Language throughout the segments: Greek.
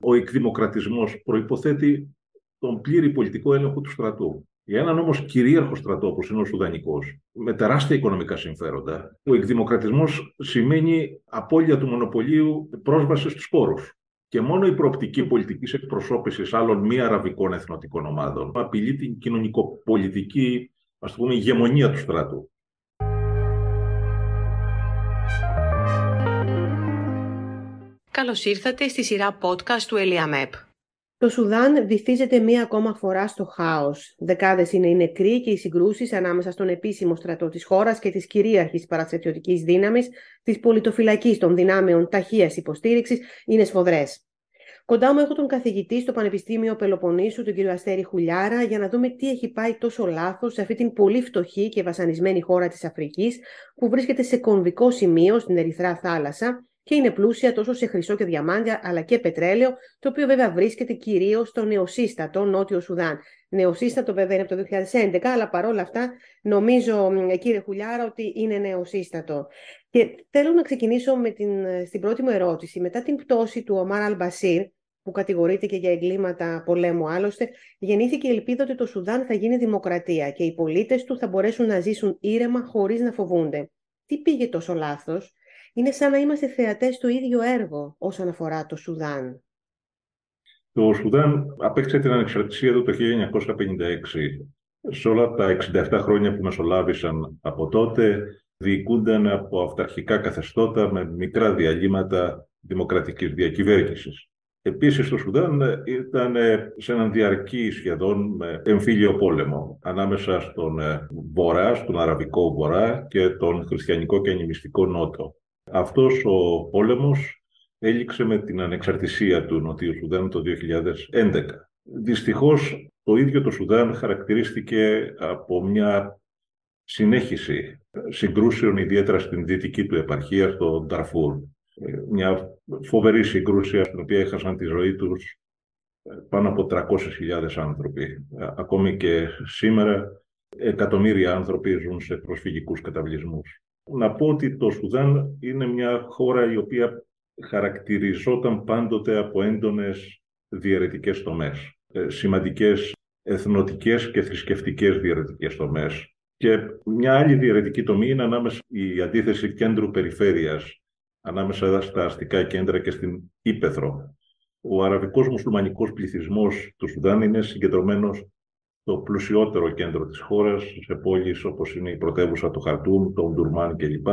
Ο εκδημοκρατισμός προϋποθέτει τον πλήρη πολιτικό έλεγχο του στρατού. Για έναν όμως κυρίαρχο στρατό όπως είναι ο Σουδανικός, με τεράστια οικονομικά συμφέροντα, ο εκδημοκρατισμός σημαίνει απώλεια του μονοπωλίου πρόσβαση στους πόρου. Και μόνο η προοπτική πολιτικής εκπροσώπησης άλλων μη αραβικών εθνοτικών ομάδων απειλεί την κοινωνικοπολιτική ας πούμε, ηγεμονία του στρατού. Καλώς ήρθατε στη σειρά podcast του Ελιαμέπ. Το Σουδάν βυθίζεται μία ακόμα φορά στο χάος. Δεκάδες είναι οι νεκροί και οι συγκρούσεις ανάμεσα στον επίσημο στρατό της χώρας και της κυρίαρχης παραστρατιωτικής δύναμης της πολιτοφυλακής των δυνάμεων ταχείας υποστήριξης είναι σφοδρές. Κοντά μου έχω τον καθηγητή στο Πανεπιστήμιο Πελοποννήσου, τον κύριο Αστέρη Χουλιάρα, για να δούμε τι έχει πάει τόσο λάθος σε αυτή την πολύ φτωχή και βασανισμένη χώρα της Αφρικής, που βρίσκεται σε κομβικό σημείο στην Ερυθρά Θάλασσα και είναι πλούσια τόσο σε χρυσό και διαμάντια αλλά και πετρέλαιο, το οποίο βέβαια βρίσκεται κυρίως στο νεοσύστατο Νότιο Σουδάν. Νεοσύστατο βέβαια είναι από το 2011, αλλά παρόλα αυτά νομίζω, κύριε Χουλιάρα, ότι είναι νεοσύστατο. Και θέλω να ξεκινήσω με την, στην πρώτη μου ερώτηση. Μετά την πτώση του Ομάρ Αλμπασίρ, που κατηγορείται και για εγκλήματα πολέμου άλλωστε, γεννήθηκε η ελπίδα ότι το Σουδάν θα γίνει δημοκρατία και οι πολίτες του θα μπορέσουν να ζήσουν ήρεμα χωρίς να φοβούνται. Τι πήγε τόσο λάθος, είναι σαν να είμαστε θεατές στο ίδιο έργο όσον αφορά το Σουδάν. Το Σουδάν απέκτησε την ανεξαρτησία του το 1956. Σε όλα τα 67 χρόνια που μεσολάβησαν από τότε, διοικούνταν από αυταρχικά καθεστώτα με μικρά διαλύματα δημοκρατικής διακυβέρνησης. Επίσης, το Σουδάν ήταν σε έναν διαρκή σχεδόν εμφύλιο πόλεμο ανάμεσα στον Βορρά, στον Αραβικό Βορρά και τον Χριστιανικό και Ανημιστικό Νότο. Αυτός ο πόλεμος έληξε με την ανεξαρτησία του Νοτιού Σουδάν το 2011. Δυστυχώς το ίδιο το Σουδάν χαρακτηρίστηκε από μια συνέχιση συγκρούσεων ιδιαίτερα στην δυτική του επαρχία, στο Νταρφούρ. Μια φοβερή συγκρούση στην οποία έχασαν τη ζωή τους πάνω από 300.000 άνθρωποι. Ακόμη και σήμερα εκατομμύρια άνθρωποι ζουν σε προσφυγικούς καταβλισμούς να πω ότι το Σουδάν είναι μια χώρα η οποία χαρακτηριζόταν πάντοτε από έντονες διαιρετικές τομές. Ε, σημαντικές εθνοτικές και θρησκευτικές διαιρετικές τομές. Και μια άλλη διαιρετική τομή είναι ανάμεσα η αντίθεση κέντρου-περιφέρειας ανάμεσα στα αστικά κέντρα και στην Ήπεθρο. Ο αραβικός μουσουλμανικός πληθυσμός του Σουδάν είναι συγκεντρωμένος το πλουσιότερο κέντρο της χώρας, σε πόλεις όπως είναι η πρωτεύουσα του Χαρτούμ, το Ουντουρμάν κλπ.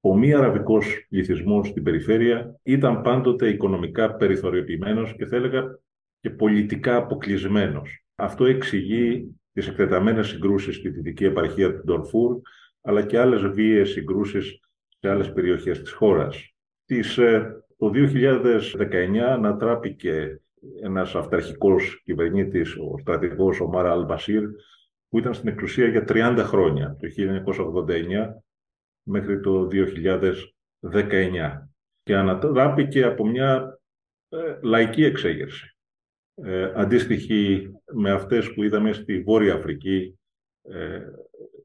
Ο μη αραβικός πληθυσμός στην περιφέρεια ήταν πάντοτε οικονομικά περιθωριοποιημένος και θα έλεγα και πολιτικά αποκλεισμένος. Αυτό εξηγεί τις εκτεταμένες συγκρούσεις στη δυτική επαρχία του Ντορφούρ, αλλά και άλλες βίαιες συγκρούσεις σε άλλες περιοχές της χώρας. Τις, ε, το 2019 ανατράπηκε ένας αυταρχικός κυβερνήτης, ο στρατηγός ο Μάρα Αλμπασίρ, που ήταν στην εξουσία για 30 χρόνια, το 1989 μέχρι το 2019 και ανατράπηκε από μια ε, λαϊκή εξέγερση, ε, αντίστοιχη με αυτές που είδαμε στη Βόρεια Αφρική ε,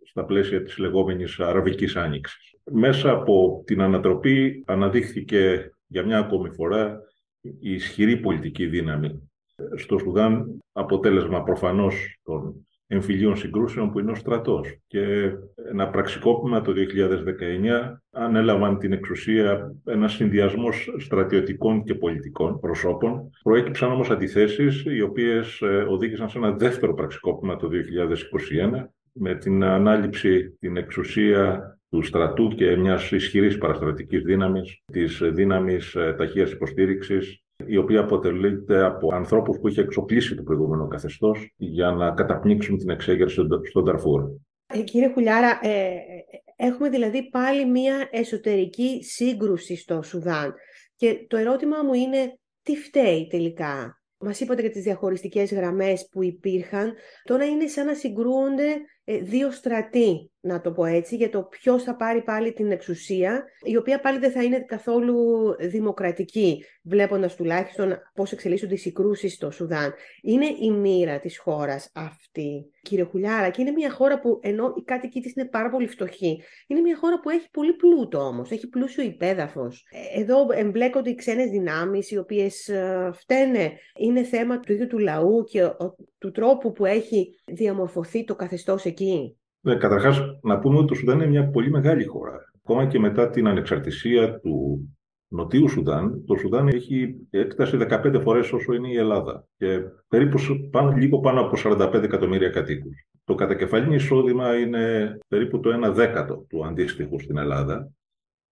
στα πλαίσια της λεγόμενης Αραβικής Άνοιξης. Μέσα από την ανατροπή αναδείχθηκε για μια ακόμη φορά η ισχυρή πολιτική δύναμη στο Σουδάν, αποτέλεσμα προφανώς των εμφυλίων συγκρούσεων που είναι ο στρατός. Και ένα πραξικόπημα το 2019 ανέλαβαν την εξουσία ένα συνδυασμός στρατιωτικών και πολιτικών προσώπων. Προέκυψαν όμως αντιθέσεις οι οποίες ε, οδήγησαν σε ένα δεύτερο πραξικόπημα το 2021 με την ανάληψη την εξουσία του στρατού και μιας ισχυρής παραστρατικής δύναμης, της δύναμης ε, ταχείας υποστήριξης, η οποία αποτελείται από ανθρώπους που είχε εξοπλίσει το προηγούμενο καθεστώς για να καταπνίξουν την εξέγερση στον Ταρφούρ. Ε, κύριε Χουλιάρα, ε, έχουμε δηλαδή πάλι μια εσωτερική σύγκρουση στο Σουδάν. Και το ερώτημα μου είναι τι φταίει τελικά; Μας είπατε για τις διαχωριστικές γραμμές που υπήρχαν. Τώρα είναι σαν να συγκρούονται ε, δύο στρατοί, να το πω έτσι, για το ποιος θα πάρει πάλι την εξουσία, η οποία πάλι δεν θα είναι καθόλου δημοκρατική, βλέποντας τουλάχιστον πώς εξελίσσονται οι συγκρούσεις στο Σουδάν. Είναι η μοίρα της χώρας αυτή, κύριε Χουλιάρα, και είναι μια χώρα που, ενώ οι κάτοικοι της είναι πάρα πολύ φτωχοί, είναι μια χώρα που έχει πολύ πλούτο όμως, έχει πλούσιο υπέδαφος. Ε, εδώ εμπλέκονται οι ξένες δυνάμεις, οι οποίες ε, φταίνε. Είναι θέμα του ίδιου του λαού και του τρόπου που έχει διαμορφωθεί το καθεστώς εκεί. Ναι, καταρχάς, να πούμε ότι το Σουδάν είναι μια πολύ μεγάλη χώρα. Ακόμα και μετά την ανεξαρτησία του Νοτίου Σουδάν, το Σουδάν έχει έκταση 15 φορές όσο είναι η Ελλάδα και περίπου πάνω, λίγο πάνω από 45 εκατομμύρια κατοίκους. Το κατακεφαλήν εισόδημα είναι περίπου το 1 δέκατο του αντίστοιχου στην Ελλάδα,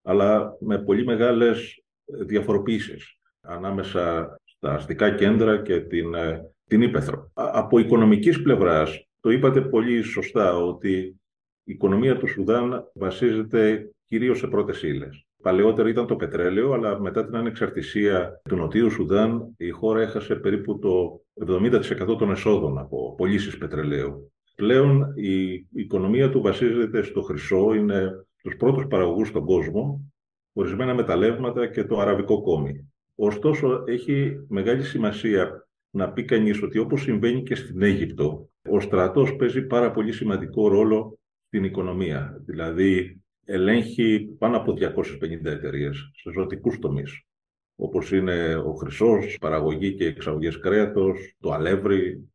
αλλά με πολύ μεγάλες διαφοροποίησεις ανάμεσα στα αστικά κέντρα και την, ε, την Ήπεθρο. Από οικονομικής πλευράς, το είπατε πολύ σωστά, ότι η οικονομία του Σουδάν βασίζεται κυρίως σε πρώτες ύλες. Παλαιότερα ήταν το πετρέλαιο, αλλά μετά την ανεξαρτησία του Νοτίου Σουδάν η χώρα έχασε περίπου το 70% των εσόδων από πωλήσεις πετρελαίου. Πλέον η οικονομία του βασίζεται στο χρυσό, είναι τους πρώτους παραγωγούς στον κόσμο, ορισμένα μεταλλεύματα και το αραβικό κόμι. Ωστόσο, έχει μεγάλη σημασία να πει κανείς ότι όπως συμβαίνει και στην Αίγυπτο, ο στρατός παίζει πάρα πολύ σημαντικό ρόλο στην οικονομία. Δηλαδή, ελέγχει πάνω από 250 εταιρείες σε ζωτικούς τομείς, όπως είναι ο χρυσός, παραγωγή και εξαγωγές κρέατος, το αλεύρι,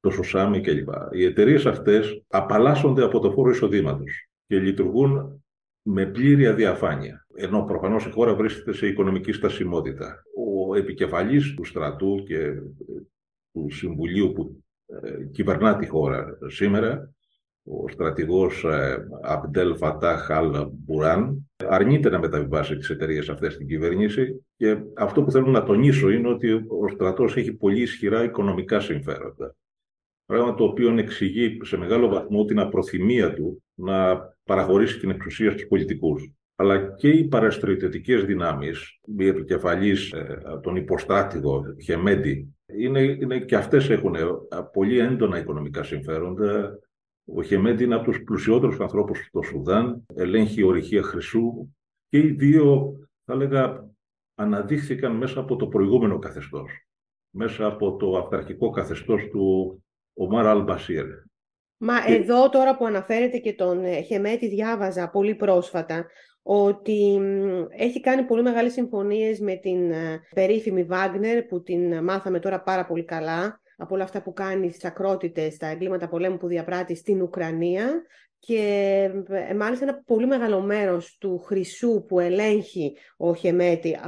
το σωσάμι κλπ. Οι εταιρείες αυτές απαλλάσσονται από το φόρο εισοδήματος και λειτουργούν με πλήρη αδιαφάνεια. Ενώ προφανώς η χώρα βρίσκεται σε οικονομική στασιμότητα. Ο επικεφαλής του στρατού και του Συμβουλίου που ε, κυβερνά τη χώρα σήμερα ο στρατηγός ε, Αμπτέλ Φατάχ Αλ Μπουράν αρνείται να μεταβιβάσει τις εταιρείες αυτές στην κυβέρνηση και αυτό που θέλω να τονίσω είναι ότι ο στρατός έχει πολύ ισχυρά οικονομικά συμφέροντα. Πράγμα το οποίο εξηγεί σε μεγάλο βαθμό την απροθυμία του να παραχωρήσει την εξουσία στους πολιτικούς. Αλλά και οι παραστρατιωτικές δυνάμεις, οι επικεφαλής ε, τον υποστράτηγο Χεμέντι, είναι, είναι και αυτές έχουν πολύ έντονα οικονομικά συμφέροντα, ο Χεμέντι είναι από τους πλουσιότερους ανθρώπους στο Σουδάν, ελέγχει ορυχεία χρυσού και οι δύο, θα έλεγα, αναδείχθηκαν μέσα από το προηγούμενο καθεστώς, μέσα από το αυταρχικό καθεστώς του Ομάρ Αλμπασίρ. Μα εδώ τώρα που αναφέρεται και τον ε, Χεμέτη διάβαζα πολύ πρόσφατα ότι έχει κάνει πολύ μεγάλες συμφωνίες με την ε, περίφημη Βάγνερ που την μάθαμε τώρα πάρα πολύ καλά από όλα αυτά που κάνει στις ακρότητες, στα εγκλήματα πολέμου που διαπράττει στην Ουκρανία και ε, μάλιστα ένα πολύ μεγάλο μέρος του χρυσού που ελέγχει ο Χεμέτη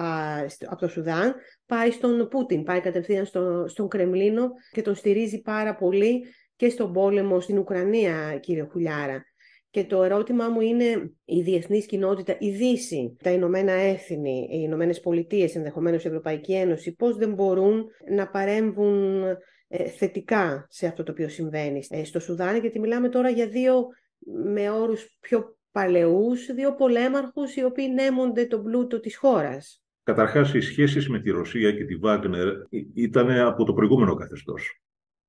από το Σουδάν πάει στον Πούτιν, πάει κατευθείαν στο, στον Κρεμλίνο και τον στηρίζει πάρα πολύ και στον πόλεμο στην Ουκρανία, κύριε Χουλιάρα. Και το ερώτημά μου είναι η διεθνής κοινότητα, η Δύση, τα Ηνωμένα Έθνη, οι Ηνωμένες Πολιτείες, ενδεχομένως η Ευρωπαϊκή Ένωση, πώς δεν μπορούν να παρέμβουν ε, θετικά σε αυτό το οποίο συμβαίνει ε, στο Σουδάν, γιατί μιλάμε τώρα για δύο με όρους πιο παλαιούς, δύο πολέμαρχους οι οποίοι νέμονται τον πλούτο της χώρας. Καταρχάς, οι σχέσεις με τη Ρωσία και τη Βάγνερ ήταν από το προηγούμενο καθεστώς,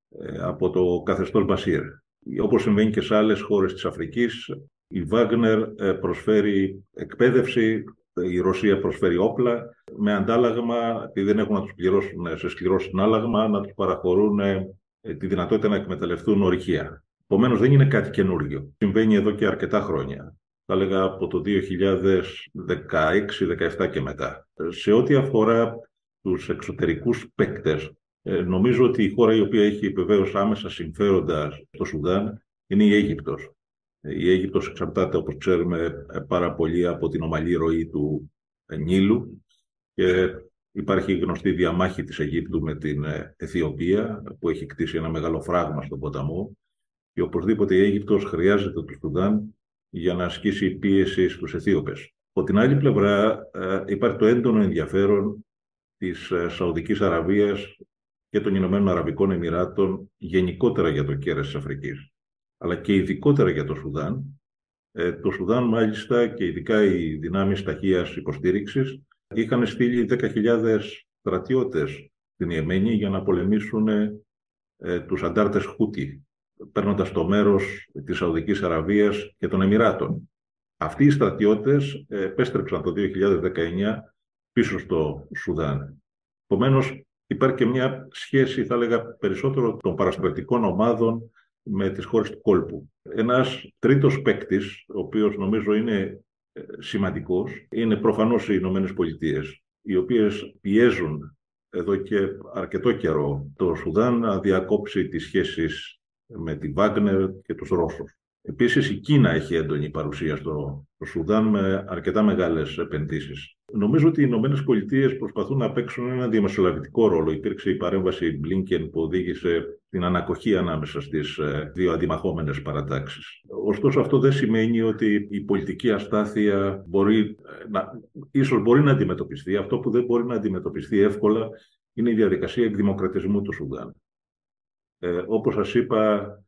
ε, από το καθεστώς Μπασίρ. Όπως συμβαίνει και σε άλλες χώρες της Αφρικής, η Βάγνερ προσφέρει εκπαίδευση, η Ρωσία προσφέρει όπλα, με αντάλλαγμα, επειδή δεν έχουν να τους πληρώσουν σε σκληρό συνάλλαγμα, να τους παραχωρούν ε, τη δυνατότητα να εκμεταλλευτούν ορυχεία. Επομένως, δεν είναι κάτι καινούργιο. Συμβαίνει εδώ και αρκετά χρόνια. Θα έλεγα από το 2016-2017 και μετά. Σε ό,τι αφορά τους εξωτερικούς παίκτες, ε, νομίζω ότι η χώρα η οποία έχει βεβαίως άμεσα συμφέροντα στο Σουδάν είναι η Αίγυπτος. Η Αίγυπτος εξαρτάται, όπως ξέρουμε, πάρα πολύ από την ομαλή ροή του Νείλου και υπάρχει γνωστή διαμάχη της Αιγύπτου με την ε, Αιθιοπία που έχει κτίσει ένα μεγάλο φράγμα στον ποταμό και οπωσδήποτε η Αίγυπτος χρειάζεται το Σουδάν για να ασκήσει πίεση στους Αιθίωπες. Από την άλλη πλευρά ε, υπάρχει το έντονο ενδιαφέρον της ε, Σαουδικής Αραβίας και των Ηνωμένων Αραβικών Εμμυράτων γενικότερα για το κέρας της Αφρικής αλλά και ειδικότερα για το Σουδάν. Ε, το Σουδάν μάλιστα και ειδικά οι δυνάμεις ταχείας υποστήριξης είχαν στείλει 10.000 στρατιώτες στην Ιεμένη για να πολεμήσουν ε, τους αντάρτες Χούτι παίρνοντας το μέρος της Σαουδικής Αραβίας και των Εμμυράτων. Αυτοί οι στρατιώτες επέστρεψαν το 2019 πίσω στο Σουδάν. Επομένως, υπάρχει και μια σχέση, θα έλεγα, περισσότερο των παραστρατικών ομάδων με τις χώρες του κόλπου. Ένας τρίτος παίκτης, ο οποίος νομίζω είναι ε, σημαντικός, είναι προφανώς οι Ηνωμένες Πολιτείες, οι οποίες πιέζουν εδώ και αρκετό καιρό το Σουδάν να διακόψει τις σχέσεις με τη Βάγνερ και τους Ρώσους. Επίσης η Κίνα έχει έντονη παρουσία στο, Σουδάν με αρκετά μεγάλες επενδύσεις. Νομίζω ότι οι Ηνωμένες Πολιτείες προσπαθούν να παίξουν ένα διαμεσολαβητικό ρόλο. Υπήρξε η παρέμβαση Μπλίνκεν που οδήγησε την ανακοχή ανάμεσα στις ε, δύο αντιμαχόμενες παρατάξεις. Ωστόσο, αυτό δεν σημαίνει ότι η πολιτική αστάθεια μπορεί ε, να, ίσως μπορεί να αντιμετωπιστεί. Αυτό που δεν μπορεί να αντιμετωπιστεί εύκολα είναι η διαδικασία εκδημοκρατισμού του Σουδάν. Ε, όπως σας είπα, ε,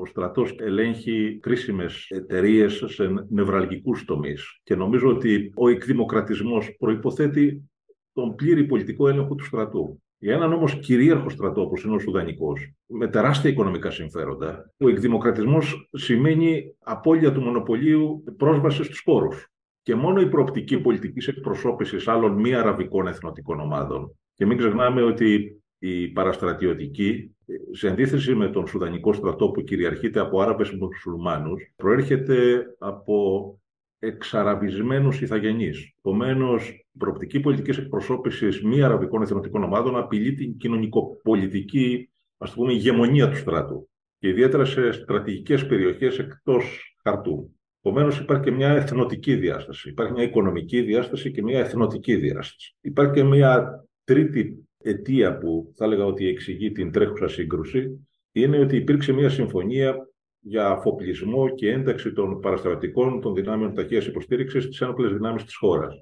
ο στρατός ελέγχει κρίσιμες εταιρείες σε νευραλγικούς τομείς. Και νομίζω ότι ο εκδημοκρατισμός προϋποθέτει τον πλήρη πολιτικό έλεγχο του στρατού. Για έναν όμως κυρίαρχο στρατό όπως είναι ο Σουδανικός, με τεράστια οικονομικά συμφέροντα, ο εκδημοκρατισμός σημαίνει απώλεια του μονοπωλίου πρόσβαση στους πόρους. Και μόνο η προοπτική πολιτικής εκπροσώπησης άλλων μη αραβικών εθνοτικών ομάδων. Και μην ξεχνάμε ότι η παραστρατιωτική σε αντίθεση με τον Σουδανικό στρατό που κυριαρχείται από Άραβες μουσουλμάνους, προέρχεται από εξαραβισμένους ηθαγενείς. Επομένως, η προοπτική πολιτικής εκπροσώπησης μη αραβικών εθνοτικών ομάδων απειλεί την κοινωνικοπολιτική ας πούμε, ηγεμονία του στρατού και ιδιαίτερα σε στρατηγικές περιοχές εκτός χαρτού. Επομένως, υπάρχει και μια εθνοτική διάσταση. Υπάρχει μια οικονομική διάσταση και μια εθνοτική διάσταση. Υπάρχει και μια τρίτη αιτία που θα έλεγα ότι εξηγεί την τρέχουσα σύγκρουση είναι ότι υπήρξε μια συμφωνία για αφοπλισμό και ένταξη των παραστατικών των δυνάμεων ταχείας υποστήριξης στις ένοπλες δυνάμεις της χώρας.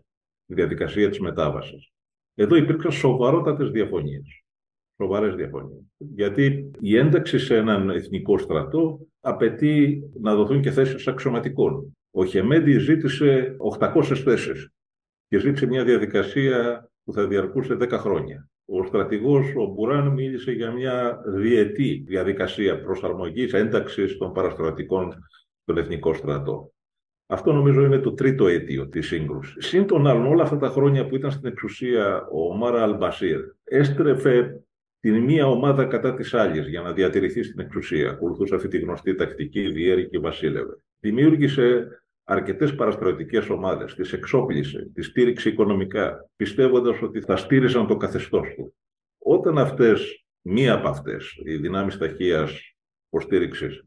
Η διαδικασία της μετάβασης. Εδώ υπήρξαν σοβαρότατες διαφωνίες. Σοβαρές διαφωνίες. Γιατί η ένταξη σε έναν εθνικό στρατό απαιτεί να δοθούν και θέσεις αξιωματικών. Ο Χεμέντι ζήτησε 800 θέσεις και ζήτησε μια διαδικασία που θα διαρκούσε 10 χρόνια. Ο στρατηγός, ο Μπουράν, μίλησε για μια διετή διαδικασία προσαρμογής, ένταξης των παραστρατικών στον Εθνικό Στρατό. Αυτό νομίζω είναι το τρίτο αίτιο της σύγκρουσης. Συν των άλλων, όλα αυτά τα χρόνια που ήταν στην εξουσία ο Μάρα Αλμπασίρ, έστρεφε την μία ομάδα κατά της άλλης για να διατηρηθεί στην εξουσία. Ακολουθούσε αυτή τη γνωστή τακτική διέρη και βασίλευε. Δημιούργησε αρκετές παραστρατιωτικές ομάδες, τις εξόπλησε, τις στήριξε οικονομικά, πιστεύοντας ότι θα στήριζαν το καθεστώς του. Όταν αυτές, μία από αυτές, οι δυνάμεις ταχείας υποστήριξης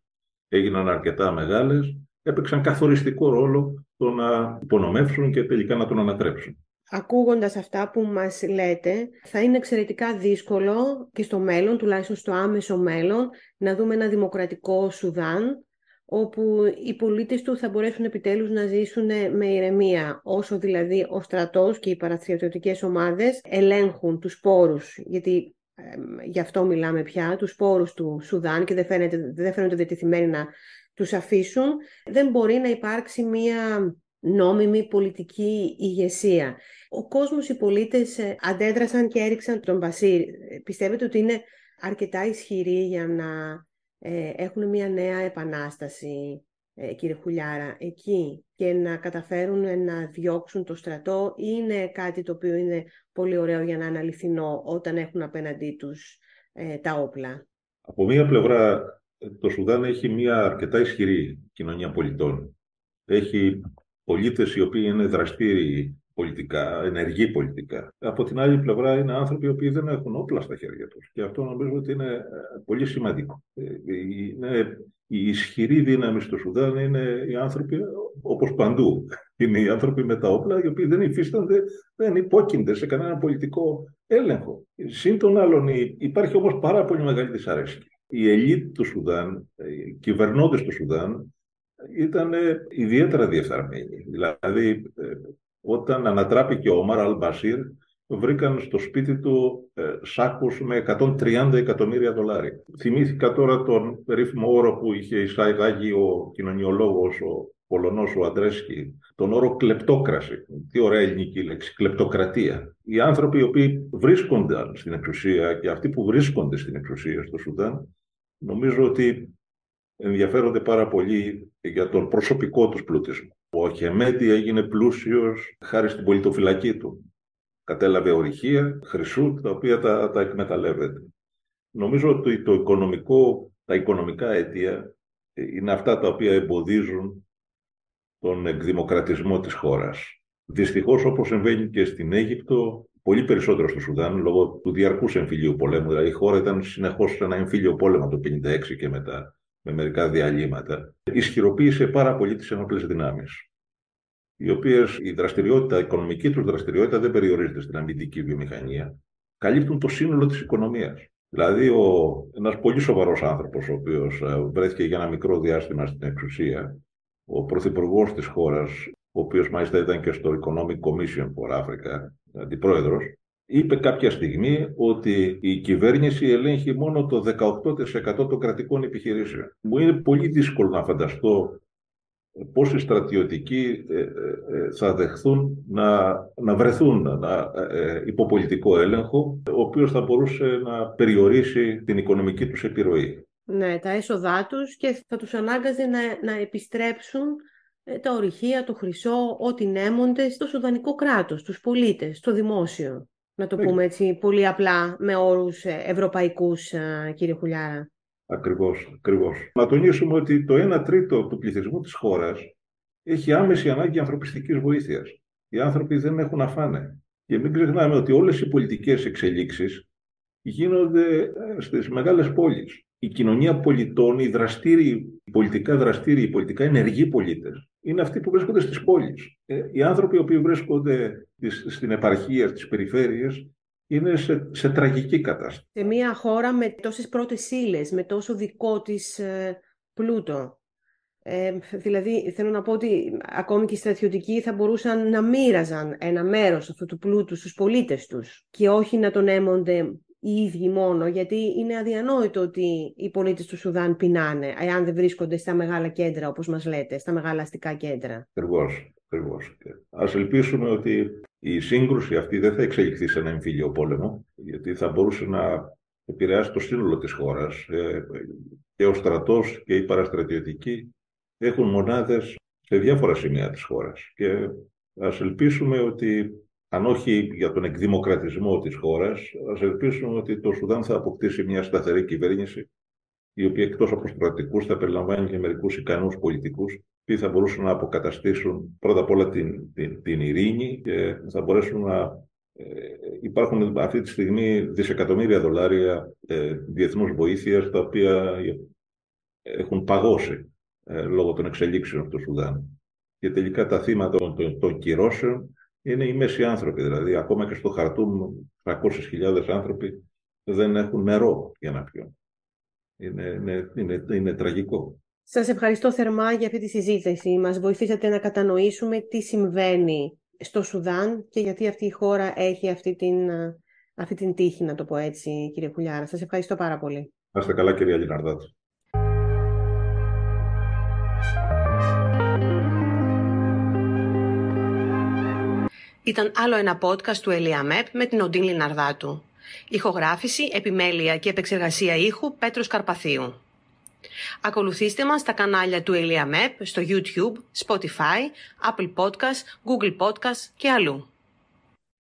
έγιναν αρκετά μεγάλες, έπαιξαν καθοριστικό ρόλο το να υπονομεύσουν και τελικά να τον ανατρέψουν. Ακούγοντας αυτά που μας λέτε, θα είναι εξαιρετικά δύσκολο και στο μέλλον, τουλάχιστον στο άμεσο μέλλον, να δούμε ένα δημοκρατικό Σουδάν, όπου οι πολίτες του θα μπορέσουν επιτέλους να ζήσουν με ηρεμία, όσο δηλαδή ο στρατός και οι παραστρατιωτικές ομάδες ελέγχουν τους πόρους, γιατί ε, γι' αυτό μιλάμε πια, τους πόρους του Σουδάν και δεν, φαίνεται, δεν φαίνονται διατεθειμένοι να τους αφήσουν, δεν μπορεί να υπάρξει μία νόμιμη πολιτική ηγεσία. Ο κόσμος, οι πολίτες ε, αντέδρασαν και έριξαν τον Μπασίρ. Πιστεύετε ότι είναι αρκετά ισχυροί για να ε, έχουν μια νέα επανάσταση, ε, κύριε Χουλιάρα, εκεί και να καταφέρουν να διώξουν το στρατό είναι κάτι το οποίο είναι πολύ ωραίο για να είναι αληθινό όταν έχουν απέναντί τους ε, τα όπλα. Από μία πλευρά το Σουδάν έχει μια αρκετά ισχυρή κοινωνία πολιτών. Έχει πολίτες οι οποίοι είναι δραστήριοι πολιτικά, ενεργοί πολιτικά. Από την άλλη πλευρά είναι άνθρωποι οι οποίοι δεν έχουν όπλα στα χέρια τους. Και αυτό νομίζω ότι είναι ε, πολύ σημαντικό. Ε, είναι, η ισχυρή δύναμη στο Σουδάν είναι οι άνθρωποι όπως παντού. Είναι οι άνθρωποι με τα όπλα οι οποίοι δεν υφίστανται, δεν υπόκεινται σε κανένα πολιτικό έλεγχο. Συν των άλλων υπάρχει όμως πάρα πολύ μεγάλη δυσαρέσκεια. Η ελίτ του Σουδάν, οι κυβερνώντες του Σουδάν ήταν ιδιαίτερα διεφθαρμένοι. Δηλαδή όταν ανατράπηκε ο Ομάρ Αλμπασίρ, βρήκαν στο σπίτι του ε, σάκους με 130 εκατομμύρια δολάρια. Θυμήθηκα τώρα τον περίφημο όρο που είχε εισάγει ο κοινωνιολόγος, ο Πολωνός, ο Αντρέσκι, τον όρο κλεπτόκραση. Τι ωραία ελληνική λέξη, κλεπτοκρατία. Οι άνθρωποι οι οποίοι βρίσκονται στην εξουσία και αυτοί που βρίσκονται στην εξουσία στο Σουδάν νομίζω ότι ενδιαφέρονται πάρα πολύ για τον προσωπικό τους πλούτισμό. Ο Χεμέντι έγινε πλούσιος χάρη στην πολιτοφυλακή του. Κατέλαβε ορυχεία, χρυσού, τα οποία τα, τα εκμεταλλεύεται. Νομίζω ότι το οικονομικό, τα οικονομικά αίτια είναι αυτά τα οποία εμποδίζουν τον εκδημοκρατισμό της χώρας. Δυστυχώς, όπως συμβαίνει και στην Αίγυπτο, πολύ περισσότερο στο Σουδάν, λόγω του διαρκούς εμφυλίου πολέμου. Δηλαδή, η χώρα ήταν συνεχώς σε ένα εμφύλιο πόλεμο το 1956 και μετά, με μερικά διαλύματα. Ισχυροποίησε πάρα πολύ τις ενόπλες δυνάμεις οι οποίες η δραστηριότητα, η οικονομική τους δραστηριότητα δεν περιορίζεται στην αμυντική βιομηχανία. Καλύπτουν το σύνολο της οικονομίας. Δηλαδή, ένας πολύ σοβαρός άνθρωπος, ο οποίος ε, βρέθηκε για ένα μικρό διάστημα στην εξουσία, ο πρωθυπουργός της χώρας, ο οποίος μάλιστα ήταν και στο Economic Commission for Africa, αντιπρόεδρος, είπε κάποια στιγμή ότι η κυβέρνηση ελέγχει μόνο το 18% των κρατικών επιχειρήσεων. Μου είναι πολύ δύσκολο να φανταστώ πώς οι στρατιωτικοί ε, ε, ε, θα δεχθούν να, να βρεθούν να, υπό πολιτικό έλεγχο, ο οποίος θα μπορούσε να περιορίσει την οικονομική τους επιρροή. Ναι, τα έσοδά τους και θα τους ανάγκαζε να, να επιστρέψουν τα ορυχεία, το χρυσό, ό,τι νέμονται στο Σουδανικό κράτος, τους πολίτες, στο δημόσιο. Να το ναι. πούμε έτσι πολύ απλά με όρους ευρωπαϊκούς, κύριε Χουλιάρα. Ακριβώς, ακριβώς. Να τονίσουμε ότι το 1 τρίτο του πληθυσμού της χώρας έχει άμεση ανάγκη ανθρωπιστικής βοήθειας. Οι άνθρωποι δεν έχουν να φάνε. Και μην ξεχνάμε ότι όλες οι πολιτικές εξελίξεις γίνονται ε, στις μεγάλες πόλεις. Η κοινωνία πολιτών, οι δραστήριοι, οι πολιτικά δραστήριοι, οι πολιτικά ενεργοί πολίτες, είναι αυτοί που βρίσκονται στις πόλεις. Ε, οι άνθρωποι οι οποίοι βρίσκονται στην επαρχία, στις περιφέρειες, είναι σε, σε τραγική κατάσταση. Σε μια χώρα με τόσες πρώτες ύλες, με τόσο δικό της ε, πλούτο. Ε, δηλαδή, θέλω να πω ότι ακόμη και οι στρατιωτικοί θα μπορούσαν να μοίραζαν ένα μέρος αυτού του πλούτου στους πολίτες τους και όχι να τον έμονται οι ίδιοι μόνο, γιατί είναι αδιανόητο ότι οι πολίτες του Σουδάν πεινάνε, εάν δεν βρίσκονται στα μεγάλα κέντρα, όπως μας λέτε, στα μεγάλα αστικά κέντρα. Ακριβώς. Ακριβώς. Ας ελπίσουμε ότι η σύγκρουση αυτή δεν θα εξελιχθεί σε ένα εμφύλιο πόλεμο, γιατί θα μπορούσε να επηρεάσει το σύνολο της χώρας. Ε, και ο στρατός και οι παραστρατιωτικοί έχουν μονάδες σε διάφορα σημεία της χώρας. Και ας ελπίσουμε ότι, αν όχι για τον εκδημοκρατισμό της χώρας, ας ελπίσουμε ότι το Σουδάν θα αποκτήσει μια σταθερή κυβέρνηση, η οποία εκτός από στρατικούς θα περιλαμβάνει και μερικούς ικανούς πολιτικούς, που θα μπορούσαν να αποκαταστήσουν πρώτα απ' όλα την, την, την ειρήνη και θα μπορέσουν να ε, υπάρχουν αυτή τη στιγμή δισεκατομμύρια δολάρια ε, διεθνούς βοήθειας τα οποία έχουν παγώσει ε, λόγω των εξελίξεων στο Σουδάν. Και τελικά τα θύματα των, των, των κυρώσεων είναι οι μέση άνθρωποι. Δηλαδή, ακόμα και στο Χαρτούμ 300.000 άνθρωποι δεν έχουν νερό για να πιούν. Είναι, είναι, είναι, είναι τραγικό. Σας ευχαριστώ θερμά για αυτή τη συζήτηση. Μας βοηθήσατε να κατανοήσουμε τι συμβαίνει στο Σουδάν και γιατί αυτή η χώρα έχει αυτή την, αυτή την τύχη, να το πω έτσι, κύριε Κουλιάρα. Σας ευχαριστώ πάρα πολύ. Να είστε καλά, κυρία Λιναρδάτου. Ήταν άλλο ένα podcast του ΕΛΙΑΜΕΠ με την Οντίν Λιναρδάτου. Ηχογράφηση, επιμέλεια και επεξεργασία ήχου Πέτρος Καρπαθίου. Ακολουθήστε μας στα κανάλια του Map στο YouTube, Spotify, Apple Podcast, Google Podcast και αλλού.